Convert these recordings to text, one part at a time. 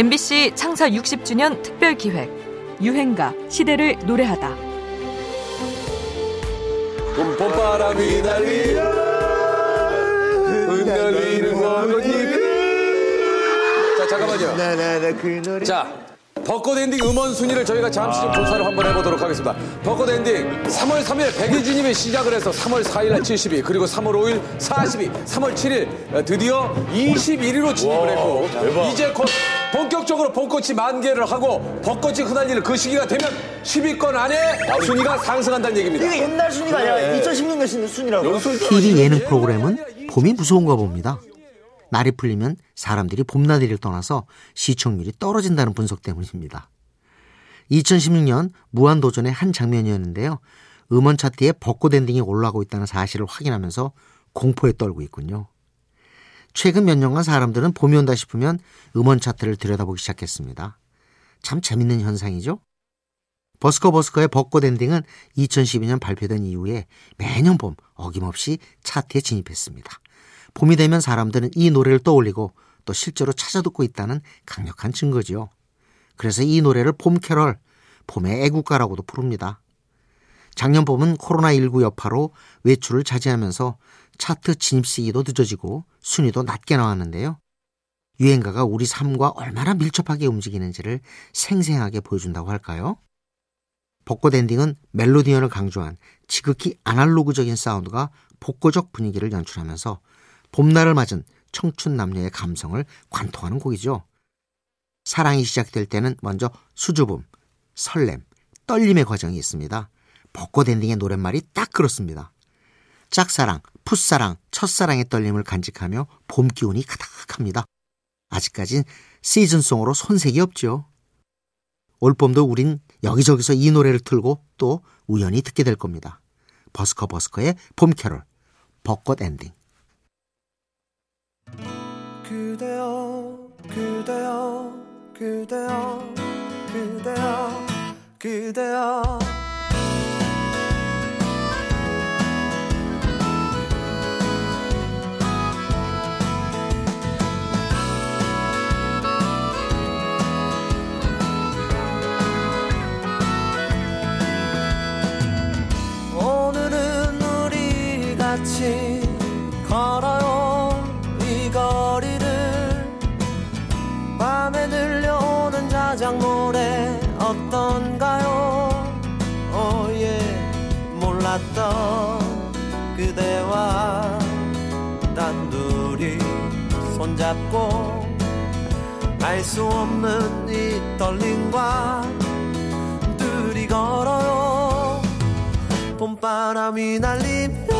MBC 창사 60주년 특별 기획 유행가 시대를 노래하다. 봄바람이 날리며 흔들리는 꽃잎 자 잠깐만요. 나나나 그 노래 자 벚꽃 엔딩 음원 순위를 저희가 잠시 좀 조사를 한번 해보도록 하겠습니다. 벚꽃 엔딩 3월 3일 백이위 진입이 시작을 해서 3월 4일 날 72, 그리고 3월 5일 42, 3월 7일 드디어 21위로 진입을 했고 이제 곧 본격적으로 벚꽃이 만개를 하고 벚꽃이 흩날리는 그 시기가 되면 10위권 안에 순위가 상승한다는 얘기입니다 이게 옛날 순위가 아니라 2016년 순위라고 TV 예능 프로그램은 봄이 무서운가 봅니다. 날이 풀리면 사람들이 봄나들이를 떠나서 시청률이 떨어진다는 분석 때문입니다. 2016년 무한도전의 한 장면이었는데요. 음원 차트에 벚꽃 엔딩이 올라가고 있다는 사실을 확인하면서 공포에 떨고 있군요. 최근 몇 년간 사람들은 봄이 온다 싶으면 음원 차트를 들여다보기 시작했습니다. 참 재밌는 현상이죠? 버스커 버스커의 벚꽃 엔딩은 2012년 발표된 이후에 매년 봄 어김없이 차트에 진입했습니다. 봄이 되면 사람들은 이 노래를 떠올리고 또 실제로 찾아 듣고 있다는 강력한 증거지요. 그래서 이 노래를 봄 캐럴, 봄의 애국가라고도 부릅니다. 작년 봄은 코로나19 여파로 외출을 자제하면서 차트 진입 시기도 늦어지고 순위도 낮게 나왔는데요. 유행가가 우리 삶과 얼마나 밀접하게 움직이는지를 생생하게 보여준다고 할까요? 벚꽃 엔딩은 멜로디언을 강조한 지극히 아날로그적인 사운드가 복고적 분위기를 연출하면서 봄날을 맞은 청춘 남녀의 감성을 관통하는 곡이죠. 사랑이 시작될 때는 먼저 수줍음, 설렘, 떨림의 과정이 있습니다. 벚꽃 엔딩의 노랫말이 딱 그렇습니다. 짝사랑, 풋사랑, 첫사랑의 떨림을 간직하며 봄 기운이 가득합니다. 아직까진 시즌송으로 손색이 없죠. 올봄도 우린 여기저기서 이 노래를 틀고 또 우연히 듣게 될 겁니다. 버스커 버스커의 봄 캐롤, 벚꽃 엔딩. 그대여 그대여 그대여 그대여 그대여 같이 걸어요. 이 거리를 밤에 들려오는 자작 노래 어떤가요? 오예 몰랐던 그대와 단둘이 손잡고 알 수 없는 이 떨림과 둘이 걸어요. 봄바람이 날리며 흩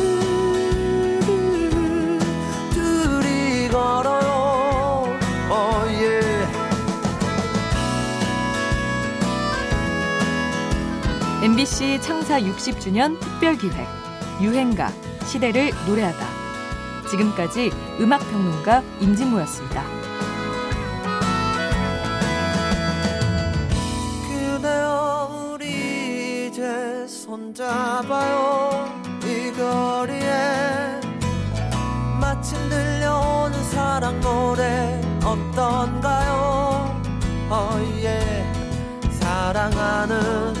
MBC 창사 60주년 특별 기획 유행가 시대를 노래하다. 지금까지 음악 평론가 임진모였습니다. 그대여 우리 이제 손잡아요 이 거리에 마침 들려오는 사랑 노래 어떤가요 어예 사랑하는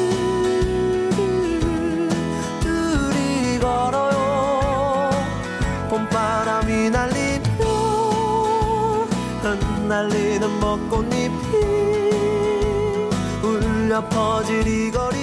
날리는 벚꽃잎이 울려 퍼질 이 거리